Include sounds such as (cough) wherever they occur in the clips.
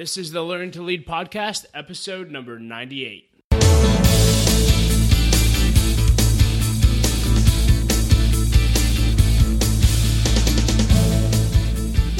This is the Learn to Lead podcast, episode number 98.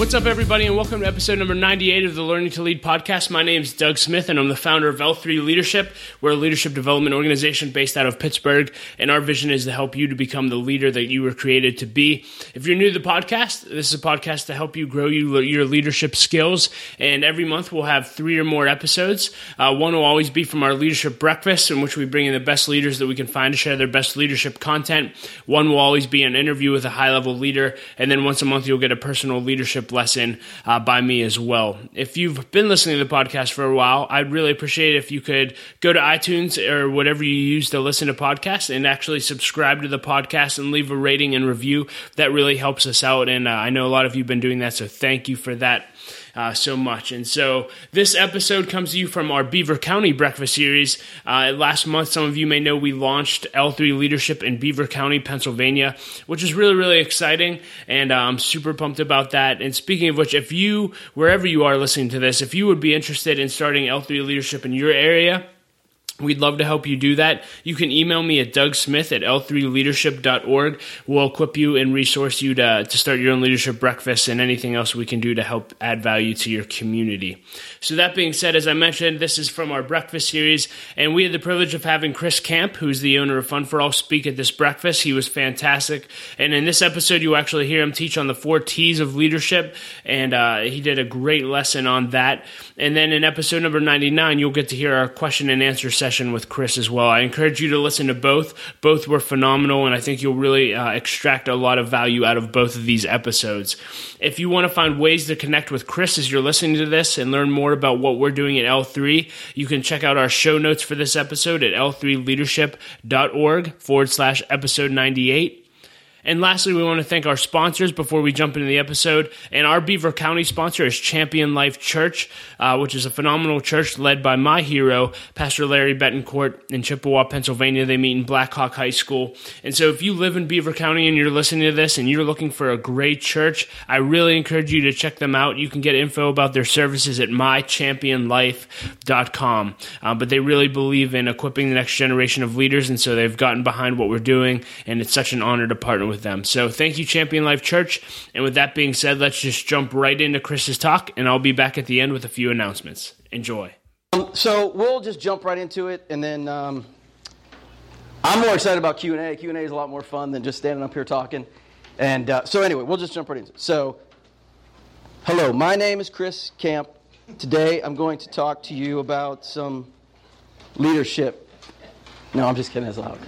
What's up, everybody, and welcome to episode number 98 of the Learning to Lead podcast. My name is Doug Smith, and I'm the founder of L3 Leadership. We're a leadership development organization based out of Pittsburgh, and our vision is to help you to become the leader that you were created to be. If you're new to the podcast, this is a podcast to help you grow you, your leadership skills, and every month we'll have three or more episodes. Uh, one will always be from our leadership breakfast, in which we bring in the best leaders that we can find to share their best leadership content. One will always be an interview with a high level leader, and then once a month you'll get a personal leadership lesson uh, by me as well. If you've been listening to the podcast for a while, I'd really appreciate it if you could go to iTunes or whatever you use to listen to podcasts and actually subscribe to the podcast and leave a rating and review. That really helps us out. And uh, I know a lot of you have been doing that, so thank you for that uh, so much. And so this episode comes to you from our Beaver County Breakfast Series. Uh, last month, some of you may know we launched L3 Leadership in Beaver County, Pennsylvania, which is really, really exciting. And uh, I'm super pumped about that. And speaking of which, if you, wherever you are listening to this, if you would be interested in starting L3 Leadership in your area, We'd love to help you do that. You can email me at dougsmith at l3leadership.org. We'll equip you and resource you to, to start your own leadership breakfast and anything else we can do to help add value to your community. So, that being said, as I mentioned, this is from our breakfast series, and we had the privilege of having Chris Camp, who's the owner of Fun Fore All, speak at this breakfast. He was fantastic. And in this episode, you actually hear him teach on the four T's of leadership, and uh, he did a great lesson on that. And then in episode number 99, you'll get to hear our question and answer session session with Chris as well. I encourage you to listen to both. Both were phenomenal, and I think you'll really uh, extract a lot of value out of both of these episodes. If you want to find ways to connect with Chris as you're listening to this and learn more about what we're doing at L3, you can check out our show notes for this episode at l3leadership.org forward slash episode 98. And lastly, we want to thank our sponsors before we jump into the episode. And our Beaver County sponsor is Champion Life Church, uh, which is a phenomenal church led by my hero, Pastor Larry Betancourt in Chippewa, Pennsylvania. They meet in Blackhawk High School. And so if you live in Beaver County and you're listening to this and you're looking for a great church, I really encourage you to check them out. You can get info about their services at mychampionlife.com. Uh, but they really believe in equipping the next generation of leaders. And so they've gotten behind what we're doing. And it's such an honor to partner with them. So thank you, Champion Life Church. And with that being said, let's just jump right into Chris's talk, and I'll be back at the end with a few announcements. Enjoy. Um, so we'll just jump right into it, and then um, I'm more excited about Q and A. Q and A is a lot more fun than just standing up here talking. And uh, so anyway, we'll just jump right into it. So, hello, my name is Chris Camp. Today I'm going to talk to you about some leadership no, I'm just kidding. It's loud.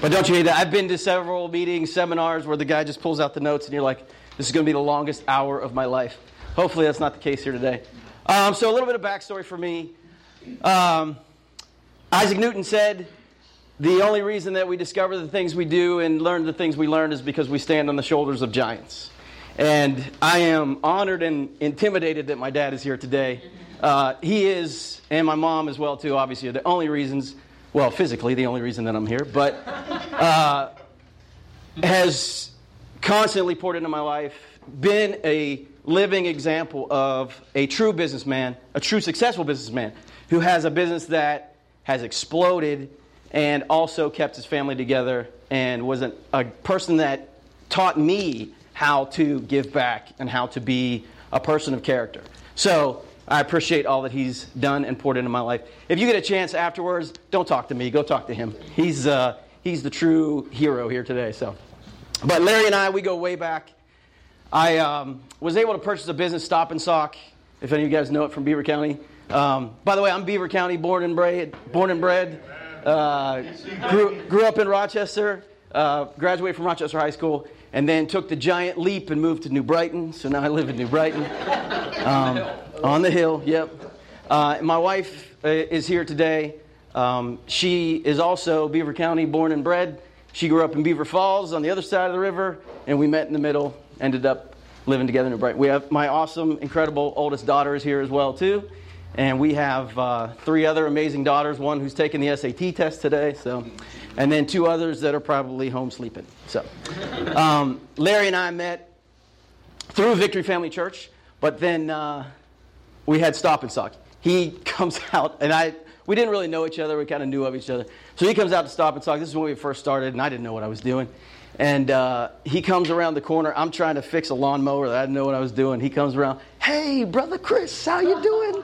But don't you hate that? I've been to several meetings, seminars where the guy just pulls out the notes and you're like, this is going to be the longest hour of my life. Hopefully, that's not the case here today. Um, so, a little bit of backstory for me. Um, Isaac Newton said, the only reason that we discover the things we do and learn the things we learn is because we stand on the shoulders of giants. And I am honored and intimidated that my dad is here today. Uh, he is, and my mom as well, too, obviously, are the only reasons well, physically, the only reason that I'm here, but uh, has constantly poured into my life, been a living example of a true businessman, a true successful businessman who has a business that has exploded and also kept his family together and was an, a person that taught me how to give back and how to be a person of character. So, I appreciate all that he's done and poured into my life. If you get a chance afterwards, don't talk to me. Go talk to him. He's, uh, he's the true hero here today. So, But Larry and I, we go way back. I um, was able to purchase a business, Stop and Sock, if any of you guys know it from Beaver County. Um, by the way, I'm Beaver County, born and bred. Born and bred. Uh, grew, grew up in Rochester. Uh, graduated from Rochester High School and then took the giant leap and moved to New Brighton. So now I live in New Brighton. (laughs) Um, on the hill, yep. Uh, my wife uh, is here today. Um, she is also Beaver County born and bred. She grew up in Beaver Falls on the other side of the river, and we met in the middle, ended up living together in New Brighton. We have my awesome, incredible oldest daughter is here as well, too. And we have uh, three other amazing daughters, one who's taking the SAT test today, so and then two others that are probably home sleeping. So, um, Larry and I met through Victory Family Church, but then uh, we had Stop and Sock. He (laughs) comes out, and I we didn't really know each other. We kind of knew of each other. So he comes out to Stop and Sock. This is when we first started, and I didn't know what I was doing. And uh, he comes around the corner. I'm trying to fix a lawnmower. I didn't know what I was doing. He comes around. Hey, brother Chris, how you doing?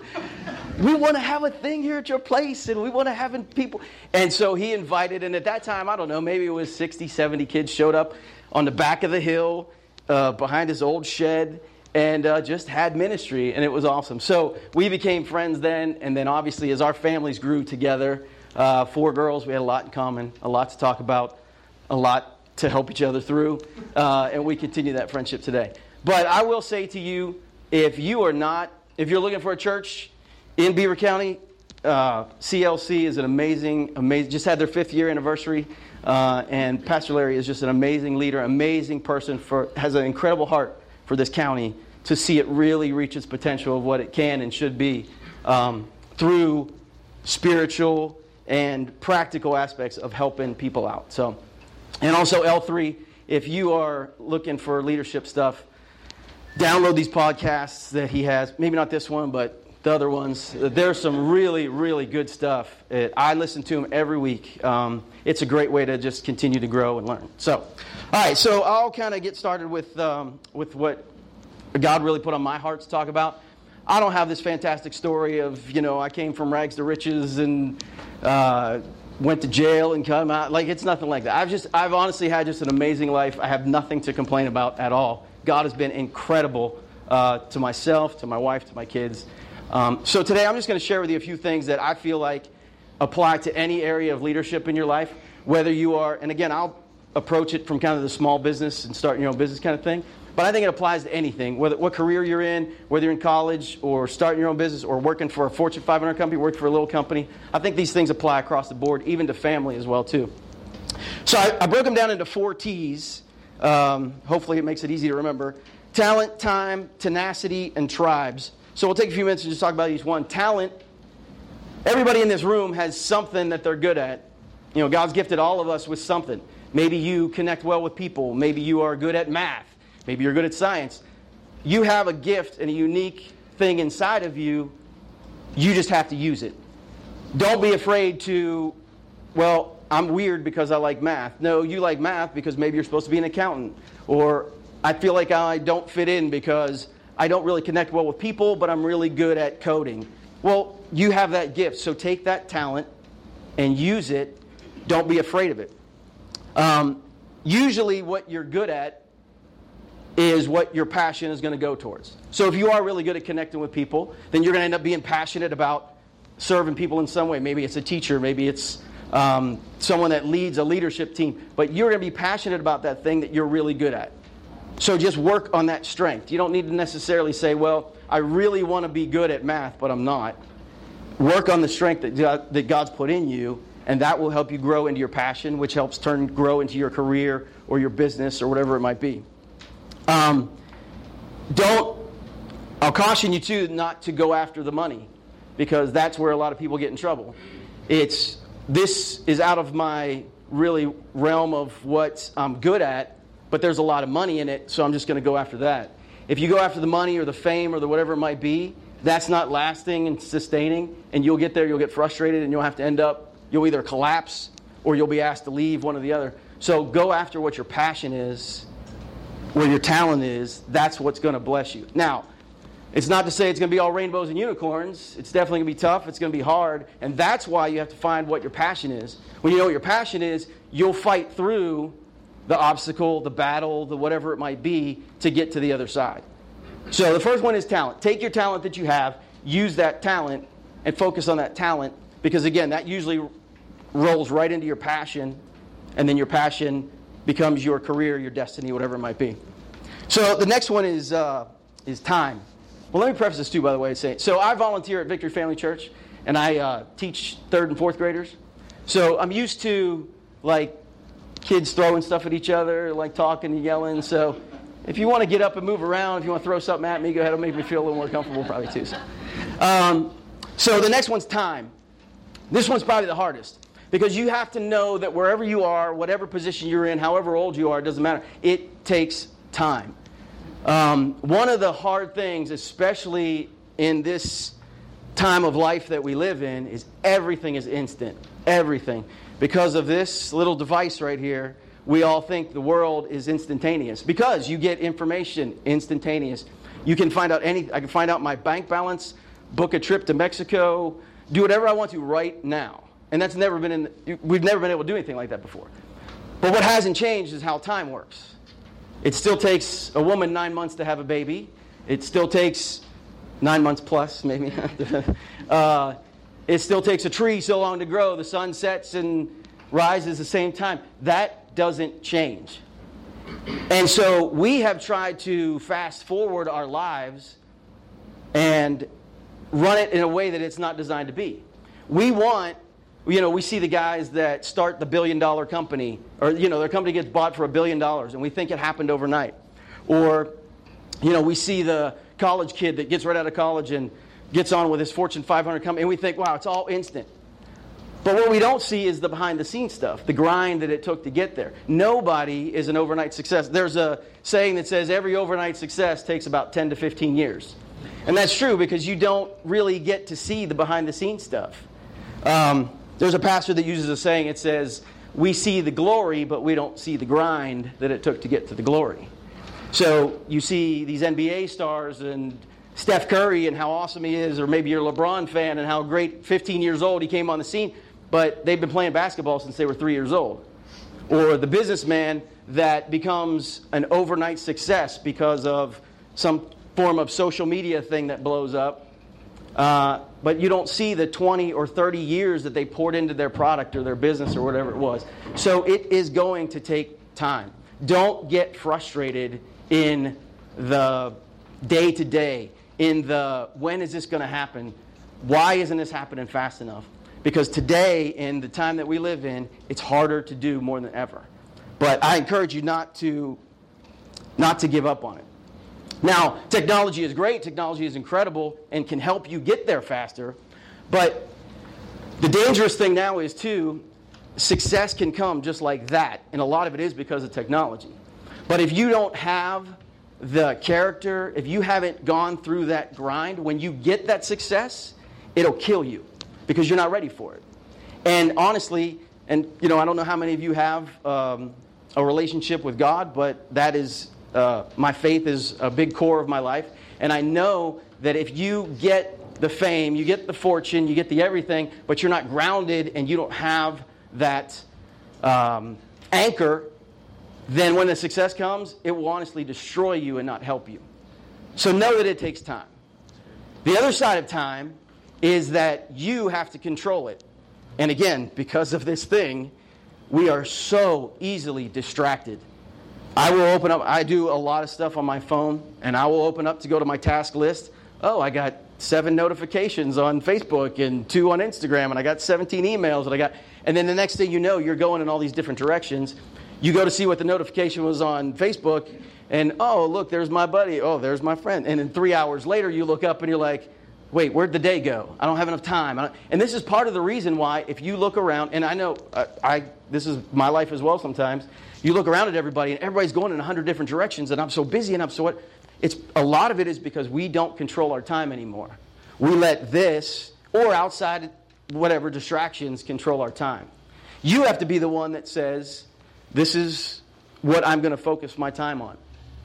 We want to have a thing here at your place, and we want to have people. And so he invited, and at that time, I don't know, maybe it was 60, 70 kids showed up on the back of the hill uh, behind his old shed and uh, just had ministry, and it was awesome. So we became friends then, and then obviously as our families grew together, uh, four girls, we had a lot in common, a lot to talk about, a lot to help each other through, uh, and we continue that friendship today. But I will say to you, if you are not, if you're looking for a church in Beaver County, uh, CLC is an amazing, amazing, just had their fifth year anniversary. Uh, and Pastor Larry is just an amazing leader, amazing person, for, has an incredible heart for this county to see it really reach its potential of what it can and should be um, through spiritual and practical aspects of helping people out. So, and also L3, if you are looking for leadership stuff, download these podcasts that he has. Maybe not this one, but the other ones. There's some really, really good stuff. I listen to them every week. Um, it's a great way to just continue to grow and learn. So, all right, so I'll kind of get started with, um, with what God really put on my heart to talk about. I don't have this fantastic story of, you know, I came from rags to riches and uh, went to jail and come out. Like, it's nothing like that. I've just, I've honestly had just an amazing life. I have nothing to complain about at all. God has been incredible uh, to myself, to my wife, to my kids. Um, so today I'm just going to share with you a few things that I feel like apply to any area of leadership in your life, whether you are, and again, I'll approach it from kind of the small business and starting your own business kind of thing. But I think it applies to anything, whether what career you're in, whether you're in college or starting your own business or working for a Fortune 500 company, working for a little company. I think these things apply across the board, even to family as well too. So I, I broke them down into four T's. Um, hopefully, it makes it easy to remember: talent, time, tenacity, and tribes. So we'll take a few minutes to just talk about each one. Talent. Everybody in this room has something that they're good at. You know, God's gifted all of us with something. Maybe you connect well with people. Maybe you are good at math. Maybe you're good at science. You have a gift and a unique thing inside of you. You just have to use it. Don't be afraid to, well, I'm weird because I like math. No, you like math because maybe you're supposed to be an accountant. Or I feel like I don't fit in because I don't really connect well with people, but I'm really good at coding. Well, you have that gift, so take that talent and use it. Don't be afraid of it. Um, usually, what you're good at is what your passion is going to go towards. So, if you are really good at connecting with people, then you're going to end up being passionate about serving people in some way. Maybe it's a teacher, maybe it's um, someone that leads a leadership team, but you're going to be passionate about that thing that you're really good at. So just work on that strength. You don't need to necessarily say, well, I really want to be good at math, but I'm not. Work on the strength that, God, that God's put in you, and that will help you grow into your passion, which helps turn grow into your career or your business or whatever it might be. Um, don't, I'll caution you too not to go after the money because that's where a lot of people get in trouble. It's, this is out of my really realm of what I'm good at, but there's a lot of money in it, so I'm just going to go after that. If you go after the money or the fame or the whatever it might be, that's not lasting and sustaining, and you'll get there, you'll get frustrated, and you'll have to end up, you'll either collapse or you'll be asked to leave, one or the other. So go after what your passion is, where your talent is. That's what's going to bless you. Now, it's not to say it's going to be all rainbows and unicorns. It's definitely going to be tough. It's going to be hard. And that's why you have to find what your passion is. When you know what your passion is, you'll fight through the obstacle, the battle, the whatever it might be to get to the other side. So the first one is talent. Take your talent that you have, use that talent, and focus on that talent because, again, that usually rolls right into your passion, and then your passion becomes your career, your destiny, whatever it might be. So the next one is, uh, is time. Well, let me preface this too, by the way. Say, so I volunteer at Victory Family Church, and I uh, teach third and fourth graders. So I'm used to like kids throwing stuff at each other, like talking and yelling. So if you want to get up and move around, if you want to throw something at me, go ahead. It'll make me feel a little more comfortable, probably too. So, um, so the next one's time. This one's probably the hardest because you have to know that wherever you are, whatever position you're in, however old you are, it doesn't matter. It takes time. Um, one of the hard things, especially in this time of life that we live in is everything is instant. Everything. Because of this little device right here, we all think the world is instantaneous because you get information instantaneous. You can find out any I can find out my bank balance, book a trip to Mexico, do whatever I want to right now. And that's never been in we've never been able to do anything like that before. But what hasn't changed is how time works. It still takes a woman 9 months to have a baby. It still takes 9 months plus maybe. (laughs) uh, it still takes a tree so long to grow. The sun sets and rises the same time. That doesn't change. And so we have tried to fast forward our lives and run it in a way that it's not designed to be. We want, you know, we see the guys that start the billion dollar company, or, you know, their company gets bought for a billion dollars, and we think it happened overnight. Or, you know, we see the college kid that gets right out of college and gets on with his Fortune 500 company, and we think, wow, it's all instant. But what we don't see is the behind the scenes stuff, the grind that it took to get there. Nobody is an overnight success. There's a saying that says every overnight success takes about 10 to 15 years. And that's true because you don't really get to see the behind the scenes stuff. Um, there's a pastor that uses a saying, it says, We see the glory, but we don't see the grind that it took to get to the glory. So you see these NBA stars and Steph Curry and how awesome he is, or maybe you're a LeBron fan and how great 15 years old he came on the scene but they've been playing basketball since they were three years old. Or the businessman that becomes an overnight success because of some form of social media thing that blows up. Uh, but you don't see the 20 or 30 years that they poured into their product or their business or whatever it was. So it is going to take time. Don't get frustrated in the day to day, in the when is this going to happen? Why isn't this happening fast enough? Because today, in the time that we live in, it's harder to do more than ever. But I encourage you not to, not to give up on it. Now, technology is great, technology is incredible, and can help you get there faster. But the dangerous thing now is, too, success can come just like that. And a lot of it is because of technology. But if you don't have the character, if you haven't gone through that grind, when you get that success, it'll kill you because you're not ready for it. And honestly, and you know, I don't know how many of you have um, a relationship with God, but that is uh, my faith is a big core of my life. And I know that if you get the fame, you get the fortune, you get the everything, but you're not grounded and you don't have that um, anchor, then when the success comes, it will honestly destroy you and not help you. So know that it takes time. The other side of time is that you have to control it. And again, because of this thing, we are so easily distracted. I will open up, I do a lot of stuff on my phone, and I will open up to go to my task list. Oh, I got seven notifications on Facebook and two on Instagram, and I got 17 emails, and I got, and then the next thing you know, you're going in all these different directions. You go to see what the notification was on Facebook, and oh, look, there's my buddy. Oh, there's my friend. And then three hours later, you look up and you're like, wait, where'd the day go? I don't have enough time. And this is part of the reason why, if you look around, and I know I, I, this is my life as well sometimes, you look around at everybody and everybody's going in a hundred different directions, and I'm so busy and I'm so what? It's, a lot of it is because we don't control our time anymore. We let this or outside whatever distractions control our time. You have to be the one that says, this is what I'm going to focus my time on.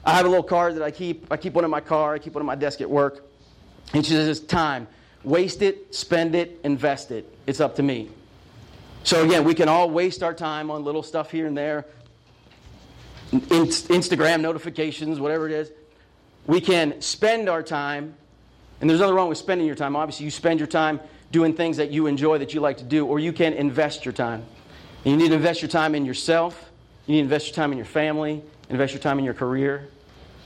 I have a little card that I keep. I keep one in my car. I keep one in my desk at work. And she says, time. Waste it, spend it, invest it. It's up to me. So again, we can all waste our time on little stuff here and there, Instagram notifications, whatever it is. We can spend our time, and there's nothing wrong with spending your time. Obviously, you spend your time doing things that you enjoy, that you like to do, or you can invest your time. And you need to invest your time in yourself, you need to invest your time in your family, invest your time in your career.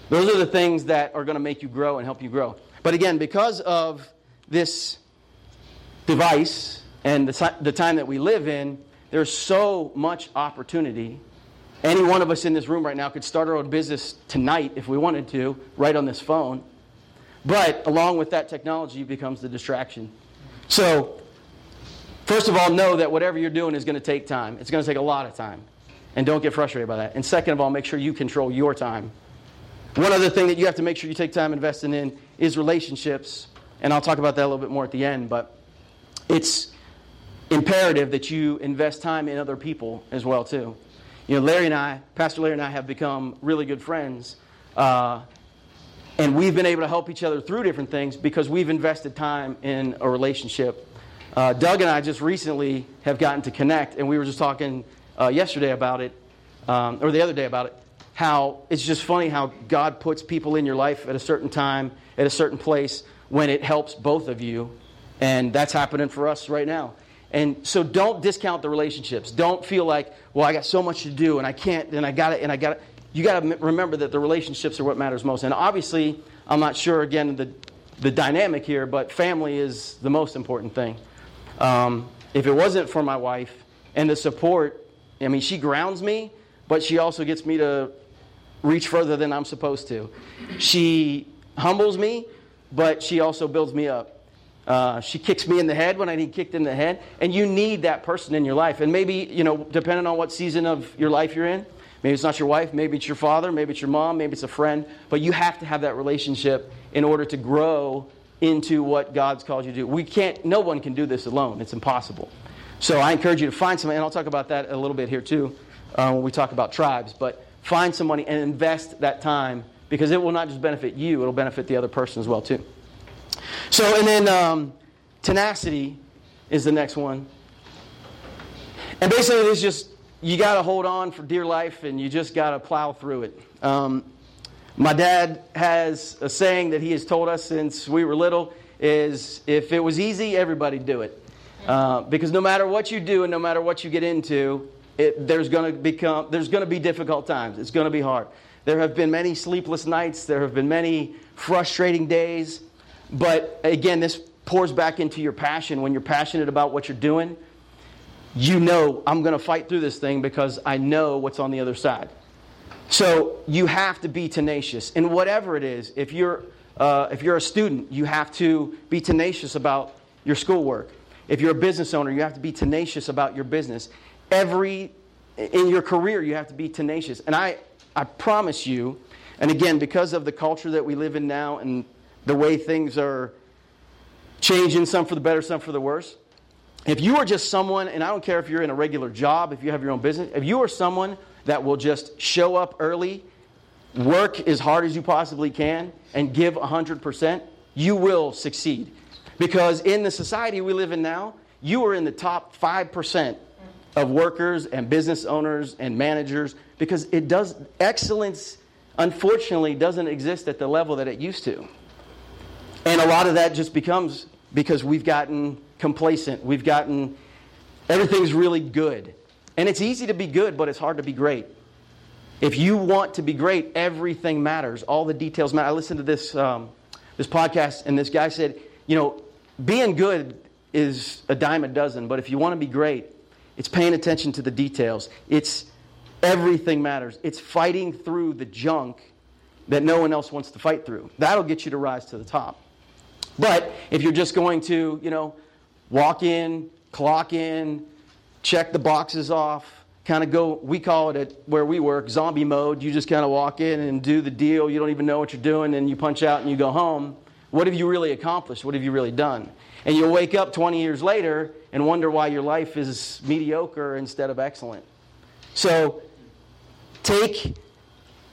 Those are the things that are going to make you grow and help you grow. But again, because of this device and the, the time that we live in, there's so much opportunity. Any one of us in this room right now could start our own business tonight if we wanted to, right on this phone. But along with that technology becomes the distraction. So, first of all, know that whatever you're doing is going to take time. It's going to take a lot of time. And don't get frustrated by that. And second of all, make sure you control your time. One other thing that you have to make sure you take time investing in is relationships and I'll talk about that a little bit more at the end, but it's imperative that you invest time in other people as well too. You know, Larry and I, Pastor Larry and I, have become really good friends, uh, and we've been able to help each other through different things because we've invested time in a relationship. Uh, Doug and I just recently have gotten to connect, and we were just talking uh, yesterday about it, um, or the other day about it. How it's just funny how God puts people in your life at a certain time, at a certain place, when it helps both of you, and that's happening for us right now. And so don't discount the relationships. Don't feel like, well, I got so much to do and I can't, and I got it, and I got it. You got to remember that the relationships are what matters most. And obviously, I'm not sure, again, the, the dynamic here, but family is the most important thing. Um, if it wasn't for my wife and the support, I mean, she grounds me, but she also gets me to reach further than I'm supposed to. She humbles me, but she also builds me up. Uh, she kicks me in the head when I need kicked in the head. And you need that person in your life. And maybe, you know, depending on what season of your life you're in, maybe it's not your wife, maybe it's your father, maybe it's your mom, maybe it's a friend, but you have to have that relationship in order to grow into what God's called you to do. We can't, no one can do this alone. It's impossible. So I encourage you to find someone, and I'll talk about that a little bit here too uh, when we talk about tribes, but find somebody and invest that time because it will not just benefit you, it'll benefit the other person as well too. So, and then um, tenacity is the next one. And basically, it's just you got to hold on for dear life and you just got to plow through it. Um, my dad has a saying that he has told us since we were little is if it was easy, everybody'd do it. Uh, because no matter what you do and no matter what you get into, it, there's going to become there's going to be difficult times. It's going to be hard. There have been many sleepless nights. There have been many frustrating days. But again, this pours back into your passion. When you're passionate about what you're doing, you know, I'm going to fight through this thing because I know what's on the other side. So you have to be tenacious. And whatever it is, if you're, uh, if you're a student, you have to be tenacious about your schoolwork. If you're a business owner, you have to be tenacious about your business. Every, in your career, you have to be tenacious. And I, I promise you, and again, because of the culture that we live in now and the way things are changing, some for the better, some for the worse. If you are just someone, and I don't care if you're in a regular job, if you have your own business, if you are someone that will just show up early, work as hard as you possibly can, and give 100%, you will succeed. Because in the society we live in now, you are in the top 5% of workers and business owners and managers because it does excellence unfortunately doesn't exist at the level that it used to. And a lot of that just becomes because we've gotten complacent. We've gotten, everything's really good. And it's easy to be good, but it's hard to be great. If you want to be great, everything matters. All the details matter. I listened to this, um, this podcast, and this guy said, you know, being good is a dime a dozen, but if you want to be great, it's paying attention to the details. It's everything matters. It's fighting through the junk that no one else wants to fight through. That'll get you to rise to the top. But if you're just going to, you know, walk in, clock in, check the boxes off, kind of go, we call it at where we work, zombie mode. You just kind of walk in and do the deal. You don't even know what you're doing, and you punch out and you go home. What have you really accomplished? What have you really done? And you'll wake up 20 years later and wonder why your life is mediocre instead of excellent. So take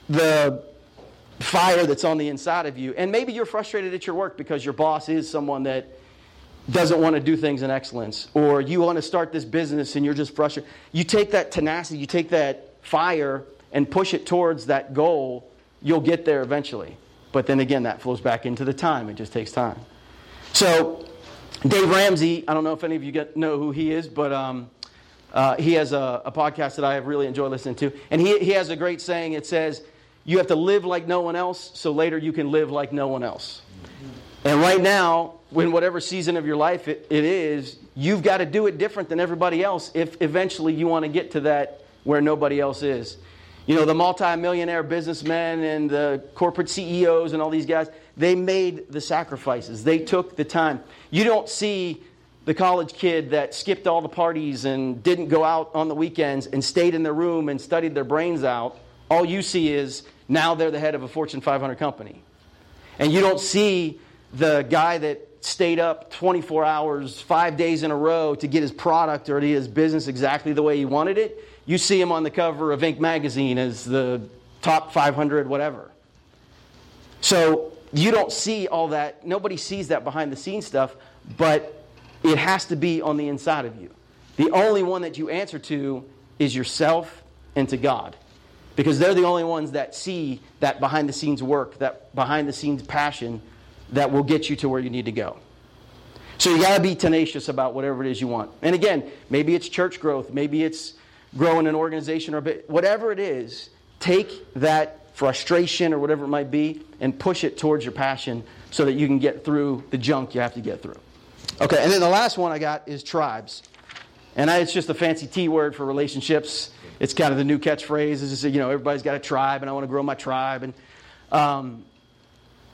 the fire that's on the inside of you. And maybe you're frustrated at your work because your boss is someone that doesn't want to do things in excellence, or you want to start this business and you're just frustrated. You take that tenacity, you take that fire and push it towards that goal, you'll get there eventually. But then again, that flows back into the time. It just takes time. So, Dave Ramsey, I don't know if any of you get, know who he is, but um, uh, he has a, a, podcast that I really enjoyed listening to. And he, he has a great saying. It says, you have to live like no one else so later you can live like no one else. And right now, in whatever season of your life it, it is, you've got to do it different than everybody else if eventually you want to get to that where nobody else is. You know, the multimillionaire businessmen and the corporate CEOs and all these guys, they made the sacrifices. They took the time. You don't see the college kid that skipped all the parties and didn't go out on the weekends and stayed in their room and studied their brains out. All you see is now they're the head of a Fortune 500 company. And you don't see the guy that stayed up 24 hours, five days in a row to get his product or his business exactly the way he wanted it, you see him on the cover of Inc. magazine as the top 500, whatever. So you don't see all that. Nobody sees that behind the scenes stuff, but it has to be on the inside of you. The only one that you answer to is yourself and to God. Because they're the only ones that see that behind the scenes work, that behind the scenes passion that will get you to where you need to go. So you got to be tenacious about whatever it is you want. And again, maybe it's church growth, maybe it's growing an organization or whatever it is, take that frustration or whatever it might be and push it towards your passion so that you can get through the junk you have to get through. Okay, and then the last one I got is tribes. And I, it's just a fancy T word for relationships. It's kind of the new catchphrase. Is just, you know everybody's got a tribe, and I want to grow my tribe. And um,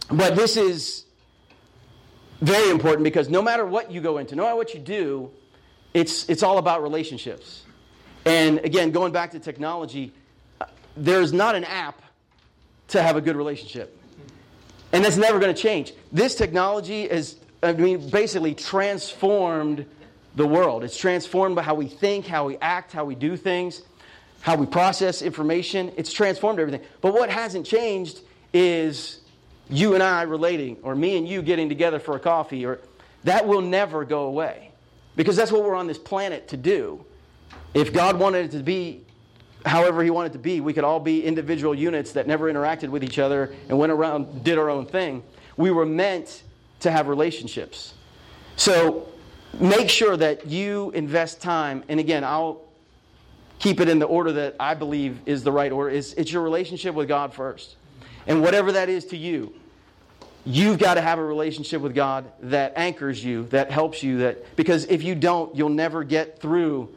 but this is very important because no matter what you go into, no matter what you do, it's it's all about relationships. And again, going back to technology, there's not an app to have a good relationship. And that's never going to change. This technology is, I mean, basically transformed the world. It's transformed by how we think, how we act, how we do things, how we process information. It's transformed everything. But what hasn't changed is you and I relating, or me and you getting together for a coffee, or that will never go away. Because that's what we're on this planet to do. If God wanted it to be however He wanted it to be, we could all be individual units that never interacted with each other and went around, did our own thing. We were meant to have relationships. So make sure that you invest time. And again, I'll keep it in the order that I believe is the right order. It's, it's your relationship with God first. And whatever that is to you, you've got to have a relationship with God that anchors you, that helps you, that because if you don't, you'll never get through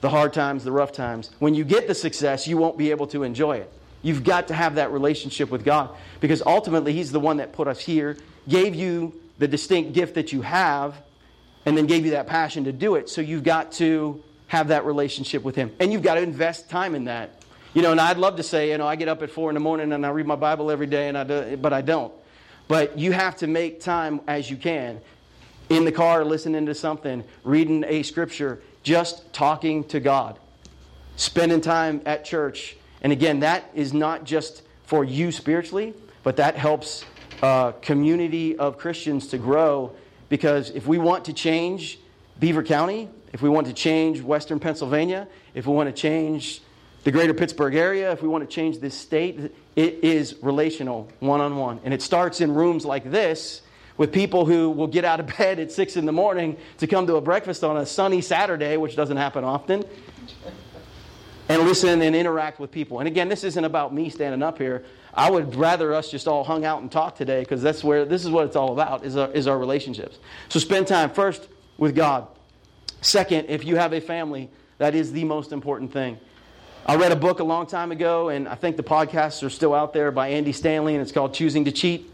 the hard times, the rough times. When you get the success, you won't be able to enjoy it. You've got to have that relationship with God because ultimately He's the one that put us here, gave you the distinct gift that you have, and then gave you that passion to do it. So you've got to have that relationship with Him. And you've got to invest time in that. You know, and I'd love to say, you know, I get up at four in the morning and I read my Bible every day, and I do, but I don't. But you have to make time as you can. In the car, listening to something, reading a scripture, just talking to God, spending time at church. And again, that is not just for you spiritually, but that helps a community of Christians to grow. Because if we want to change Beaver County, if we want to change Western Pennsylvania, if we want to change the greater Pittsburgh area, if we want to change this state, it is relational, one on one. And it starts in rooms like this with people who will get out of (laughs) bed at 6 in the morning to come to a breakfast on a sunny Saturday, which doesn't happen often, and listen and interact with people. And again, this isn't about me standing up here. I would rather us just all hung out and talk today because that's where this is what it's all about is our, is our relationships. So spend time first with God. Second, if you have a family, that is the most important thing. I read a book a long time ago, and I think the podcasts are still out there by Andy Stanley, and it's called Choosing to Cheat.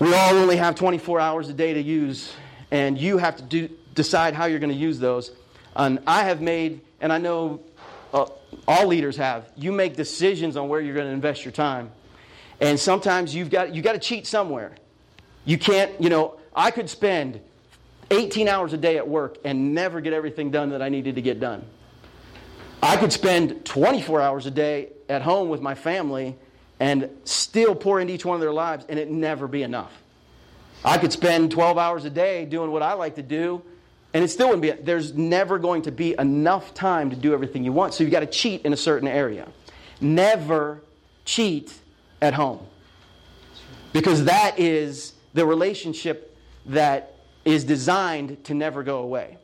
We all only have 24 hours a day to use, and you have to do, decide how you're going to use those. And I have made, and I know uh, all leaders have, you make decisions on where you're going to invest your time. And sometimes you've got, you got to cheat somewhere. You can't, you know, I could spend 18 hours a day at work and never get everything done that I needed to get done. I could spend 24 hours a day at home with my family and still pour into each one of their lives and it never be enough. I could spend 12 hours a day doing what I like to do and it still wouldn't be, there's never going to be enough time to do everything you want. So you've got to cheat in a certain area. Never cheat at home. Because that is the relationship that is designed to never go away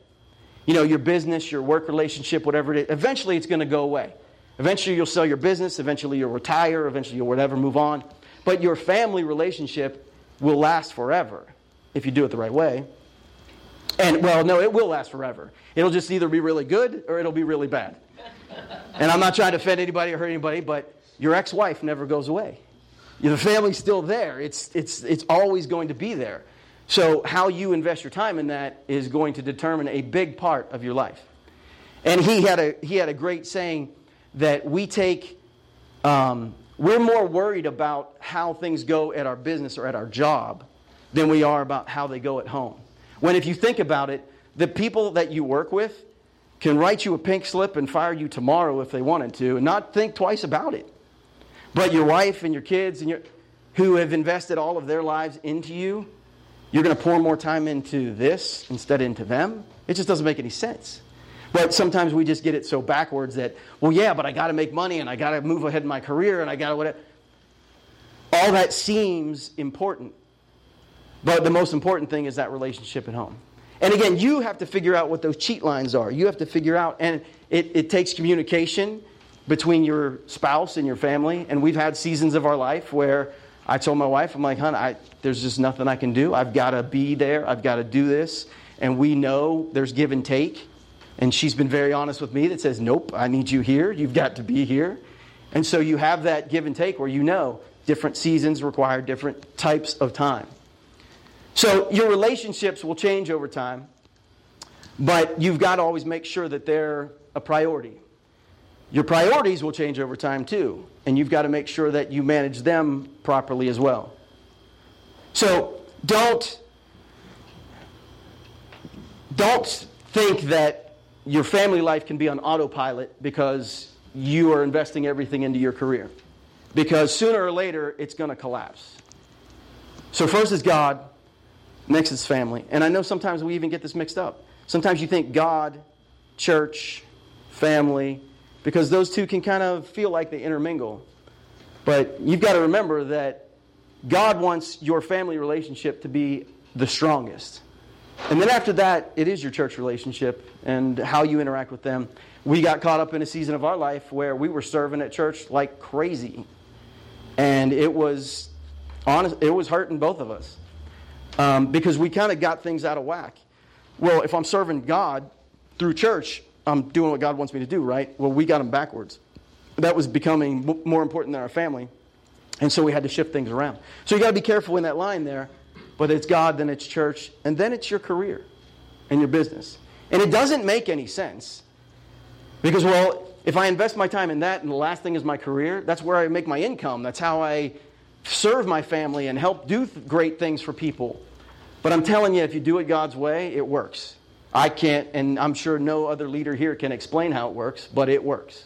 you know, your business, your work relationship, whatever it is, eventually it's going to go away. Eventually you'll sell your business, eventually you'll retire, eventually you'll whatever, move on. But your family relationship will last forever if you do it the right way. And, well, no, it will last forever. It'll just either be really good or it'll be really bad. And I'm not trying to offend anybody or hurt anybody, but your ex wife never goes away. The family's still there, it's, it's, it's always going to be there. So, how you invest your time in that is going to determine a big part of your life. And he had a, he had a great saying that we take, um, we're more worried about how things go at our business or at our job than we are about how they go at home. When, if you think about it, the people that you work with can write you a pink slip and fire you tomorrow if they wanted to and not think twice about it. But your wife and your kids and your, who have invested all of their lives into you, you're going to pour more time into this instead into them? It just doesn't make any sense. But sometimes we just get it so backwards that, well, yeah, but I got to make money and I got to move ahead in my career and I got to whatever. All that seems important. But the most important thing is that relationship at home. And again, you have to figure out what those cheat lines are. You have to figure out, and it, it takes communication between your spouse and your family. And we've had seasons of our life where I told my wife, I'm like, hon, I, there's just nothing I can do. I've got to be there. I've got to do this. And we know there's give and take. And she's been very honest with me that says, nope, I need you here. You've got to be here. And so you have that give and take where you know different seasons require different types of time. So your relationships will change over time, but you've got to always make sure that they're a priority. Your priorities will change over time too, and you've got to make sure that you manage them properly as well. So don't don't think that your family life can be on autopilot because you are investing everything into your career. Because sooner or later it's going to collapse. So first is God, next is family. And I know sometimes we even get this mixed up. Sometimes you think God, church, family, because those two can kind of feel like they intermingle. But you've got to remember that God wants your family relationship to be the strongest. And then after that, it is your church relationship and how you interact with them. We got caught up in a season of our life where we were serving at church like crazy. And it was honest, it was hurting both of us. Um, because we kind of got things out of whack. Well, if I'm serving God through church, I'm doing what God wants me to do, right? Well, we got them backwards. That was becoming more important than our family. And so we had to shift things around. So you got to be careful in that line there. But it's God, then it's church, and then it's your career and your business. And it doesn't make any sense. Because, well, if I invest my time in that and the last thing is my career, that's where I make my income. That's how I serve my family and help do great things for people. But I'm telling you, if you do it God's way, it works. I can't, and I'm sure no other leader here can explain how it works, but it works.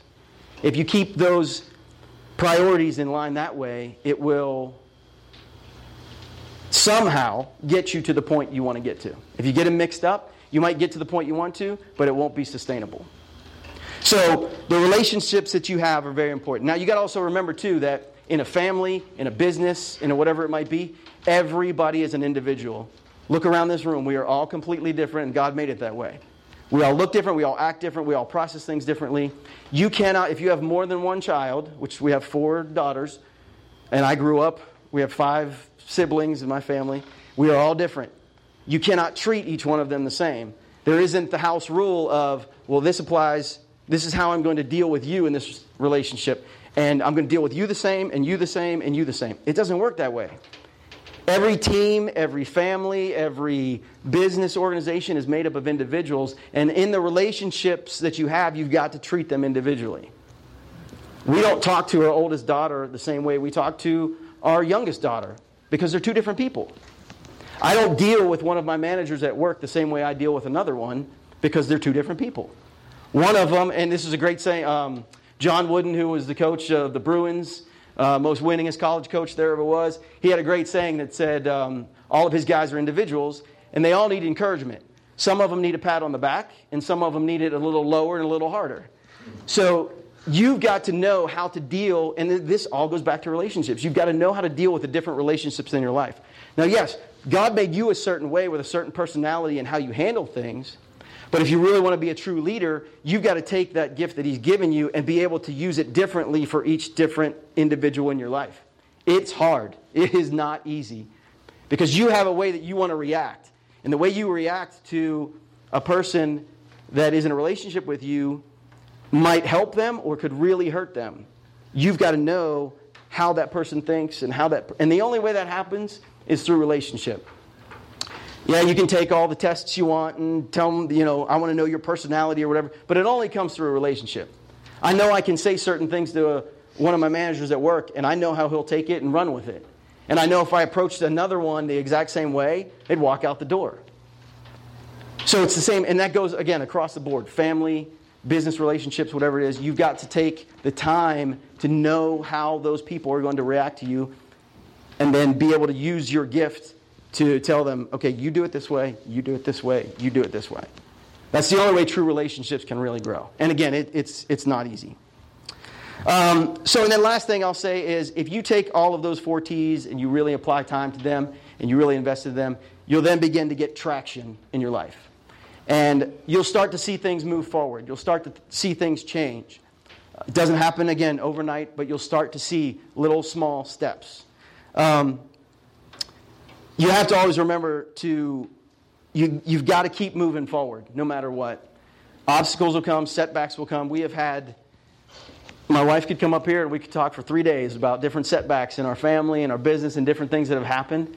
If you keep those priorities in line that way, it will somehow get you to the point you want to get to. If you get them mixed up, you might get to the point you want to, but it won't be sustainable. So the relationships that you have are very important. Now you got to also remember too that in a family, in a business, in a whatever it might be, everybody is an individual Look around this room. We are all completely different, and God made it that way. We all look different, we all act different, we all process things differently. You cannot, if you have more than one child, which we have four daughters, and I grew up, we have five siblings in my family, we are all different. You cannot treat each one of them the same. There isn't the house rule of, well, this applies, this is how I'm going to deal with you in this relationship, and I'm going to deal with you the same, and you the same, and you the same. It doesn't work that way. Every team, every family, every business organization is made up of individuals, and in the relationships that you have, you've got to treat them individually. We don't talk to our oldest daughter the same way we talk to our youngest daughter because they're two different people. I don't deal with one of my managers at work the same way I deal with another one because they're two different people. One of them, and this is a great saying, um, John Wooden, who was the coach of the Bruins, uh, most winningest college coach there ever was, he had a great saying that said um, all of his guys are individuals and they all need encouragement. Some of them need a pat on the back, and some of them need it a little lower and a little harder. So you've got to know how to deal, and this all goes back to relationships. You've got to know how to deal with the different relationships in your life. Now, yes, God made you a certain way with a certain personality and how you handle things. But if you really want to be a true leader, you've got to take that gift that He's given you and be able to use it differently for each different individual in your life. It's hard, it is not easy because you have a way that you want to react. And the way you react to a person that is in a relationship with you might help them or could really hurt them. You've got to know how that person thinks and how that and the only way that happens is through relationship. Yeah, you can take all the tests you want and tell them, you know, I want to know your personality or whatever, but it only comes through a relationship. I know I can say certain things to a, one of my managers at work, and I know how he'll take it and run with it. And I know if I approached another one the exact same way, they'd walk out the door. So it's the same, and that goes again across the board family, business relationships, whatever it is. You've got to take the time to know how those people are going to react to you and then be able to use your gift to tell them, okay, you do it this way, you do it this way, you do it this way. That's the only way true relationships can really grow. And again, it, it's, it's not easy. Um, so, and then last thing I'll say is if you take all of those four T's and you really apply time to them and you really invest in them, you'll then begin to get traction in your life. And you'll start to see things move forward. You'll start to see things change. It doesn't happen again overnight, but you'll start to see little small steps. Um, you have to always remember to, you, you've got to keep moving forward no matter what. Obstacles will come, setbacks will come. We have had, my wife could come up here and we could talk for three days about different setbacks in our family and our business and different things that have happened.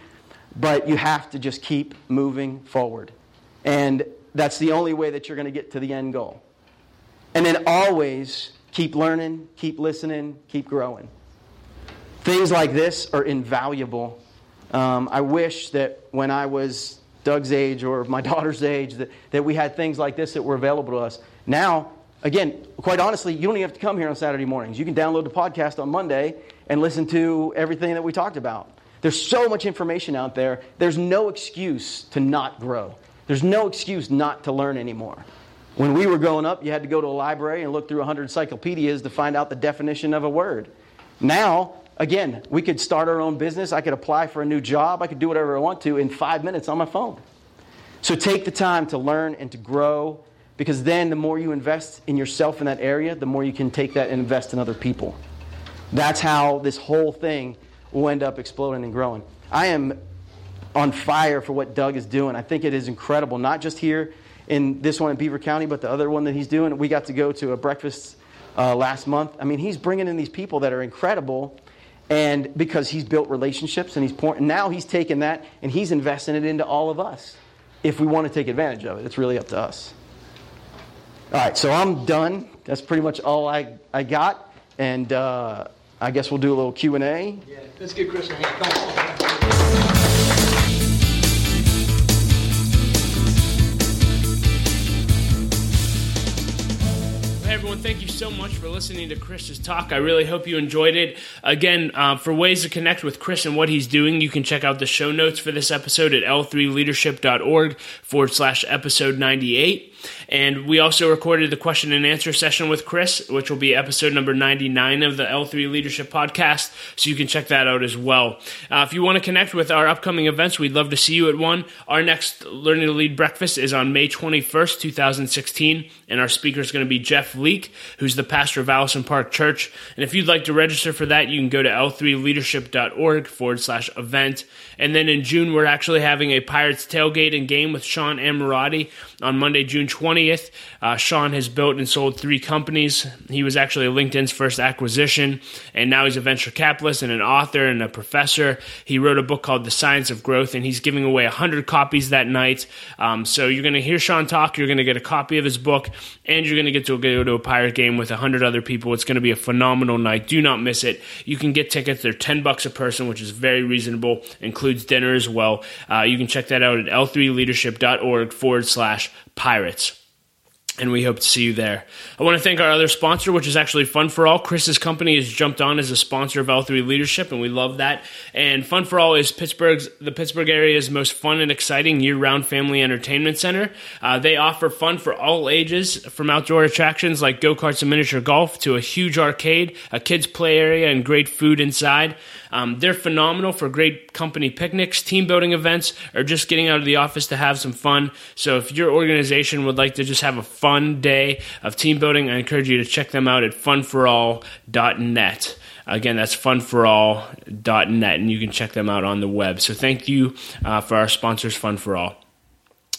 But you have to just keep moving forward. And that's the only way that you're going to get to the end goal. And then always keep learning, keep listening, keep growing. Things like this are invaluable. Um, I wish that when I was Doug's age or my (laughs) daughter's age, that, that we had things like this that were available to us. Now, again, quite honestly, you don't even have to come here on Saturday mornings. You can download the podcast on Monday and listen to everything that we talked about. There's so much information out there. There's no excuse to not grow. There's no excuse not to learn anymore. When we were growing up, you had to go to a library and look through 100 encyclopedias to find out the definition of a word. Now, again, we could start our own business. I could apply for a new job. I could do whatever I want to in five minutes on my phone. So take the time to learn and to grow because then the more you invest in yourself in that area, the more you can take that and invest in other people. That's how this whole thing will end up exploding and growing. I am on fire for what Doug is doing. I think it is incredible, not just here in this one in Beaver County, but the other one that he's doing. We got to go to a breakfast uh, last month. I mean, he's bringing in these people that are incredible, and because he's built relationships and he's now he's taken that and he's investing it into all of us. If we want to take advantage of it, it's really up to us. All right, so I'm done. That's pretty much all I, I got, and uh, I guess we'll do a little Q and A. Yeah, let's give Chris a hand. Thank you so much for listening to Chris's talk. I really hope you enjoyed it. Again, uh, for ways to connect with Chris and what he's doing, you can check out the show notes for this episode at l3leadership.org forward slash episode 98. And we also recorded the question and answer session with Chris, which will be episode number 99 of the L3 Leadership Podcast. So you can check that out as well. Uh, if you want to connect with our upcoming events, we'd love to see you at one. Our next Learning to Lead breakfast is on May 21st, 2016. And our speaker is going to be Jeff Leake, who's the pastor of Allison Park Church. And if you'd like to register for that, you can go to l3leadership.org forward slash event. And then in June, we're actually having a Pirates tailgate and game with Sean Ammirati on Monday, June 20th. Uh, Sean has built and sold three companies. He was actually LinkedIn's first acquisition, and now he's a venture capitalist and an author and a professor. He wrote a book called The Science of Growth, and he's giving away 100 copies that night. Um, so you're going to hear Sean talk, you're going to get a copy of his book, and you're going to get to go to a pirate game with 100 other people. It's going to be a phenomenal night. Do not miss it. You can get tickets, they're 10 bucks a person, which is very reasonable, includes dinner as well. Uh, you can check that out at l3leadership.org forward slash pirates and we hope to see you there. I want to thank our other sponsor, which is actually Fun Fore All. Chris's company has jumped on as a sponsor of L3 Leadership, and we love that. And Fun Fore All is Pittsburgh's the Pittsburgh area's most fun and exciting year-round family entertainment center. Uh, they offer fun for all ages, from outdoor attractions like go karts and miniature golf to a huge arcade, a kids play area, and great food inside. Um, they're phenomenal for great company picnics, team building events, or just getting out of the office to have some fun. So if your organization would like to just have a fun day of team building, I encourage you to check them out at funforall.net. Again, that's funforall.net, and you can check them out on the web. So thank you uh, for our sponsors, Fun Fore All.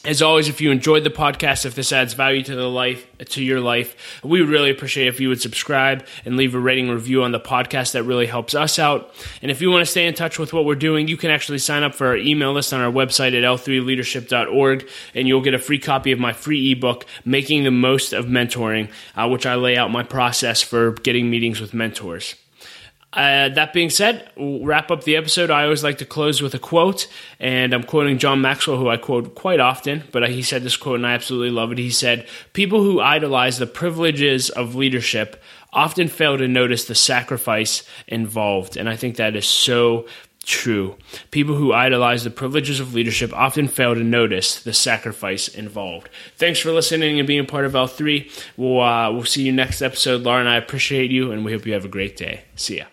As always, if you enjoyed the podcast, if this adds value to the life to your life, we would really appreciate if you would subscribe and leave a rating review on the podcast. That really helps us out. And if you want to stay in touch with what we're doing, you can actually sign up for our email list on our website at l3leadership.org, and you'll get a free copy of my free ebook, Making the Most of Mentoring, uh, which I lay out my process for getting meetings with mentors. Uh, that being said, we'll wrap up the episode. I always like to close with a quote, and I'm quoting John Maxwell, who I quote quite often, but he said this quote, and I absolutely love it. He said, People who idolize the privileges of leadership often fail to notice the sacrifice involved. And I think that is so true. People who idolize the privileges of leadership often fail to notice the sacrifice involved. Thanks for listening and being part of L3. We'll, uh, we'll see you next episode. Laura and I appreciate you, and we hope you have a great day. See ya.